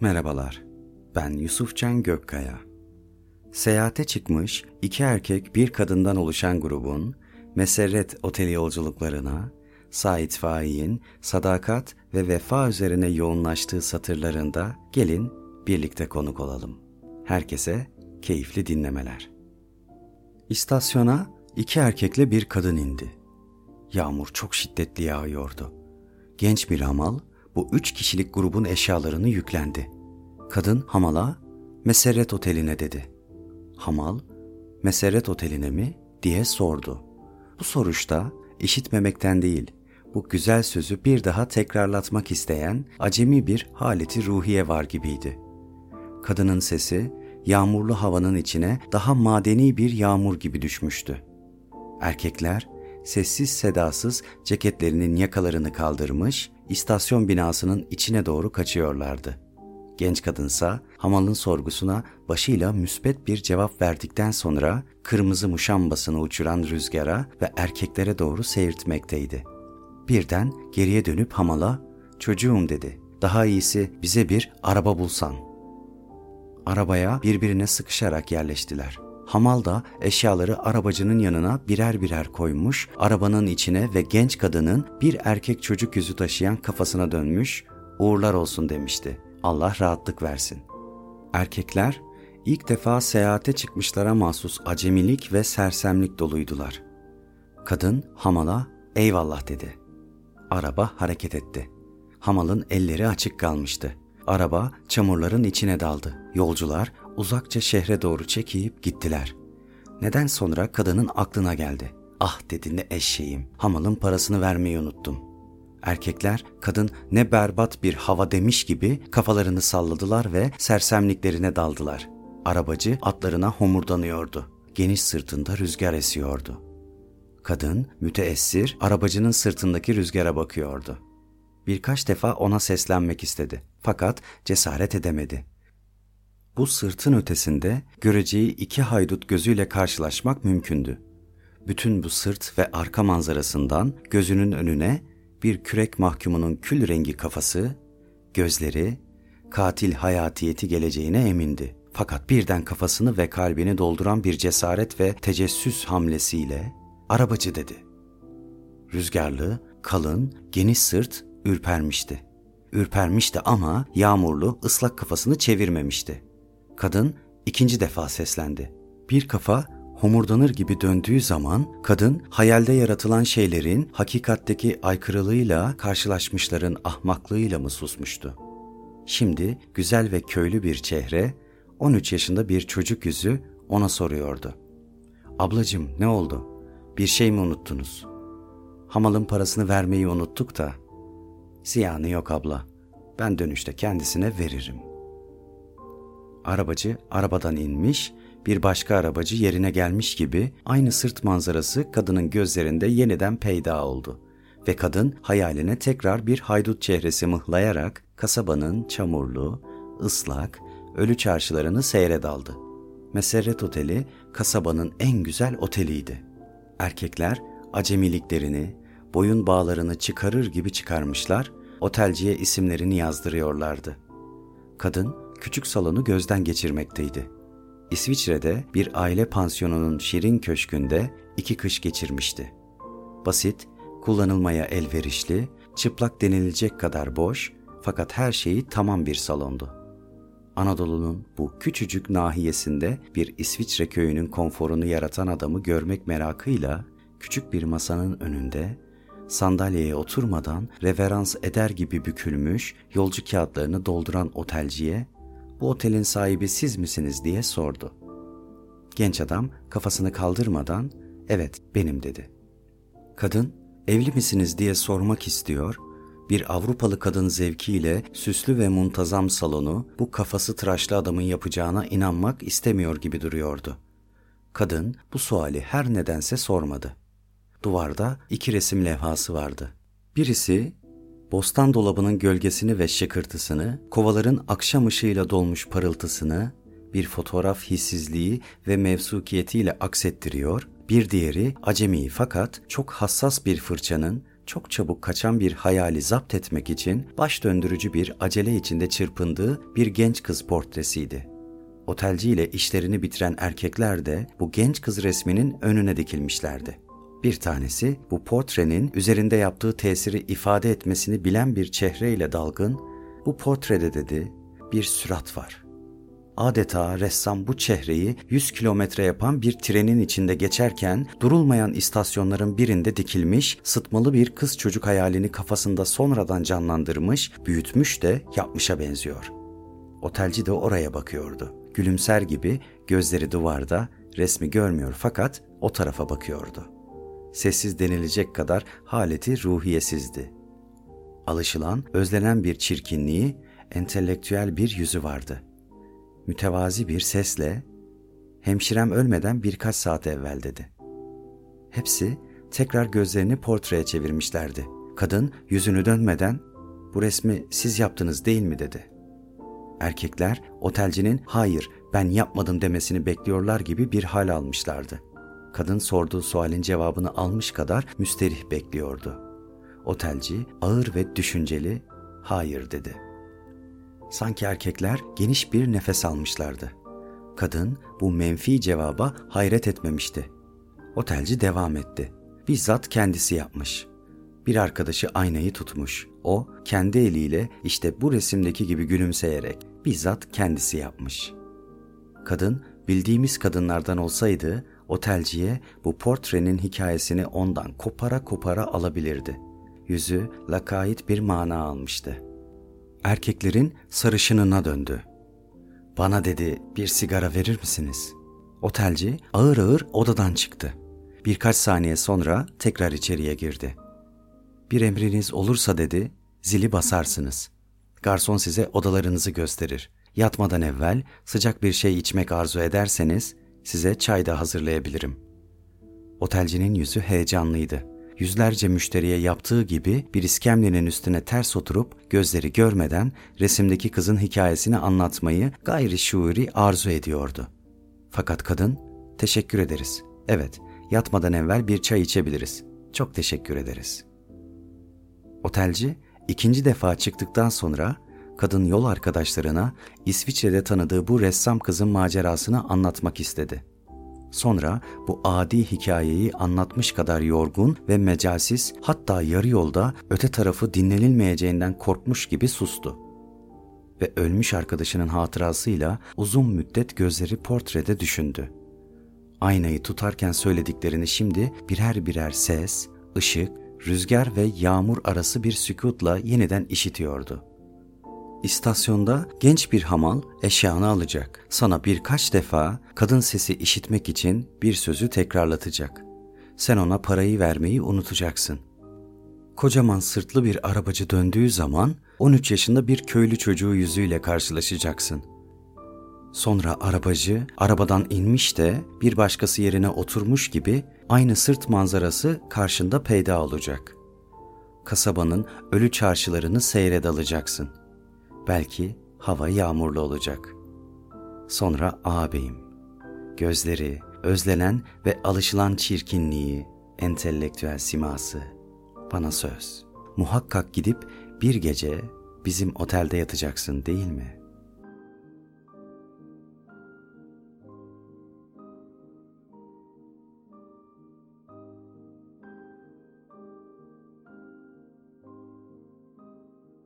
Merhabalar, ben Yusufcan Gökkaya. Seyahate çıkmış iki erkek bir kadından oluşan grubun Meserret Oteli yolculuklarına Said Faik'in sadakat ve vefa üzerine yoğunlaştığı satırlarında gelin birlikte konuk olalım. Herkese keyifli dinlemeler. İstasyona iki erkekle bir kadın indi. Yağmur çok şiddetli yağıyordu. Genç bir hamal bu üç kişilik grubun eşyalarını yüklendi. Kadın hamala Meserret Oteli'ne dedi. Hamal Meserret Oteli'ne mi diye sordu. Bu soruşta işitmemekten değil, bu güzel sözü bir daha tekrarlatmak isteyen acemi bir haleti ruhiye var gibiydi. Kadının sesi yağmurlu havanın içine daha madeni bir yağmur gibi düşmüştü. Erkekler sessiz sedasız ceketlerinin yakalarını kaldırmış, istasyon binasının içine doğru kaçıyorlardı. Genç kadınsa hamalın sorgusuna başıyla müsbet bir cevap verdikten sonra kırmızı muşambasını uçuran rüzgara ve erkeklere doğru seyirtmekteydi. Birden geriye dönüp hamala çocuğum dedi. Daha iyisi bize bir araba bulsan. Arabaya birbirine sıkışarak yerleştiler. Hamal da eşyaları arabacının yanına birer birer koymuş, arabanın içine ve genç kadının bir erkek çocuk yüzü taşıyan kafasına dönmüş, uğurlar olsun demişti. Allah rahatlık versin. Erkekler ilk defa seyahate çıkmışlara mahsus acemilik ve sersemlik doluydular. Kadın Hamal'a eyvallah dedi. Araba hareket etti. Hamal'ın elleri açık kalmıştı. Araba çamurların içine daldı. Yolcular uzakça şehre doğru çekip gittiler. Neden sonra kadının aklına geldi. Ah dedi ne eşeğim. Hamal'ın parasını vermeyi unuttum. Erkekler kadın ne berbat bir hava demiş gibi kafalarını salladılar ve sersemliklerine daldılar. Arabacı atlarına homurdanıyordu. Geniş sırtında rüzgar esiyordu. Kadın müteessir arabacının sırtındaki rüzgara bakıyordu. Birkaç defa ona seslenmek istedi fakat cesaret edemedi. Bu sırtın ötesinde göreceği iki haydut gözüyle karşılaşmak mümkündü. Bütün bu sırt ve arka manzarasından gözünün önüne bir kürek mahkumunun kül rengi kafası, gözleri, katil hayatiyeti geleceğine emindi. Fakat birden kafasını ve kalbini dolduran bir cesaret ve tecessüs hamlesiyle arabacı dedi. Rüzgarlı, kalın, geniş sırt ürpermişti. Ürpermişti ama yağmurlu, ıslak kafasını çevirmemişti. Kadın ikinci defa seslendi. Bir kafa homurdanır gibi döndüğü zaman kadın hayalde yaratılan şeylerin hakikatteki aykırılığıyla karşılaşmışların ahmaklığıyla mı susmuştu? Şimdi güzel ve köylü bir çehre, 13 yaşında bir çocuk yüzü ona soruyordu. Ablacım ne oldu? Bir şey mi unuttunuz? Hamalın parasını vermeyi unuttuk da. Ziyanı yok abla. Ben dönüşte kendisine veririm. Arabacı arabadan inmiş bir başka arabacı yerine gelmiş gibi aynı sırt manzarası kadının gözlerinde yeniden peyda oldu. Ve kadın hayaline tekrar bir haydut çehresi mıhlayarak kasabanın çamurlu, ıslak, ölü çarşılarını seyre daldı. Meserret Oteli kasabanın en güzel oteliydi. Erkekler acemiliklerini, boyun bağlarını çıkarır gibi çıkarmışlar, otelciye isimlerini yazdırıyorlardı. Kadın küçük salonu gözden geçirmekteydi. İsviçre'de bir aile pansiyonunun şirin köşkünde iki kış geçirmişti. Basit, kullanılmaya elverişli, çıplak denilecek kadar boş fakat her şeyi tamam bir salondu. Anadolu'nun bu küçücük nahiyesinde bir İsviçre köyünün konforunu yaratan adamı görmek merakıyla küçük bir masanın önünde sandalyeye oturmadan reverans eder gibi bükülmüş yolcu kağıtlarını dolduran otelciye bu otelin sahibi siz misiniz diye sordu. Genç adam kafasını kaldırmadan evet benim dedi. Kadın evli misiniz diye sormak istiyor, bir Avrupalı kadın zevkiyle süslü ve muntazam salonu bu kafası tıraşlı adamın yapacağına inanmak istemiyor gibi duruyordu. Kadın bu suali her nedense sormadı. Duvarda iki resim levhası vardı. Birisi bostan dolabının gölgesini ve şıkırtısını, kovaların akşam ışığıyla dolmuş parıltısını, bir fotoğraf hissizliği ve mevsukiyetiyle aksettiriyor, bir diğeri acemi fakat çok hassas bir fırçanın çok çabuk kaçan bir hayali zapt etmek için baş döndürücü bir acele içinde çırpındığı bir genç kız portresiydi. Otelci ile işlerini bitiren erkekler de bu genç kız resminin önüne dikilmişlerdi. Bir tanesi bu portrenin üzerinde yaptığı tesiri ifade etmesini bilen bir çehreyle dalgın, bu portrede dedi bir sürat var. Adeta ressam bu çehreyi 100 kilometre yapan bir trenin içinde geçerken durulmayan istasyonların birinde dikilmiş sıtmalı bir kız çocuk hayalini kafasında sonradan canlandırmış, büyütmüş de yapmışa benziyor. Otelci de oraya bakıyordu. Gülümser gibi gözleri duvarda, resmi görmüyor fakat o tarafa bakıyordu. Sessiz denilecek kadar haleti ruhiyesizdi. Alışılan, özlenen bir çirkinliği, entelektüel bir yüzü vardı. Mütevazi bir sesle, hemşirem ölmeden birkaç saat evvel dedi. Hepsi tekrar gözlerini portreye çevirmişlerdi. Kadın yüzünü dönmeden, bu resmi siz yaptınız değil mi dedi.'' Erkekler otelcinin hayır ben yapmadım demesini bekliyorlar gibi bir hal almışlardı. Kadın sorduğu sualin cevabını almış kadar müsterih bekliyordu. Otelci ağır ve düşünceli hayır dedi. Sanki erkekler geniş bir nefes almışlardı. Kadın bu menfi cevaba hayret etmemişti. Otelci devam etti. Bizzat kendisi yapmış. Bir arkadaşı aynayı tutmuş. O kendi eliyle işte bu resimdeki gibi gülümseyerek bizzat kendisi yapmış. Kadın bildiğimiz kadınlardan olsaydı otelciye bu portrenin hikayesini ondan kopara kopara alabilirdi. Yüzü lakayt bir mana almıştı. Erkeklerin sarışınına döndü. Bana dedi bir sigara verir misiniz? Otelci ağır ağır odadan çıktı. Birkaç saniye sonra tekrar içeriye girdi. Bir emriniz olursa dedi, zili basarsınız. Garson size odalarınızı gösterir. Yatmadan evvel sıcak bir şey içmek arzu ederseniz size çay da hazırlayabilirim. Otelcinin yüzü heyecanlıydı. Yüzlerce müşteriye yaptığı gibi bir iskemlenin üstüne ters oturup gözleri görmeden resimdeki kızın hikayesini anlatmayı gayri şuuri arzu ediyordu. Fakat kadın, teşekkür ederiz. Evet, yatmadan evvel bir çay içebiliriz. Çok teşekkür ederiz. Otelci ikinci defa çıktıktan sonra kadın yol arkadaşlarına İsviçre'de tanıdığı bu ressam kızın macerasını anlatmak istedi. Sonra bu adi hikayeyi anlatmış kadar yorgun ve mecalsiz hatta yarı yolda öte tarafı dinlenilmeyeceğinden korkmuş gibi sustu. Ve ölmüş arkadaşının hatırasıyla uzun müddet gözleri portrede düşündü. Aynayı tutarken söylediklerini şimdi birer birer ses, ışık, rüzgar ve yağmur arası bir sükutla yeniden işitiyordu. İstasyonda genç bir hamal eşyanı alacak. Sana birkaç defa kadın sesi işitmek için bir sözü tekrarlatacak. Sen ona parayı vermeyi unutacaksın. Kocaman sırtlı bir arabacı döndüğü zaman 13 yaşında bir köylü çocuğu yüzüyle karşılaşacaksın. Sonra arabacı arabadan inmiş de bir başkası yerine oturmuş gibi aynı sırt manzarası karşında peyda olacak. Kasabanın ölü çarşılarını seyre dalacaksın. Belki hava yağmurlu olacak. Sonra ağabeyim. Gözleri, özlenen ve alışılan çirkinliği, entelektüel siması. Bana söz. Muhakkak gidip bir gece bizim otelde yatacaksın değil mi?''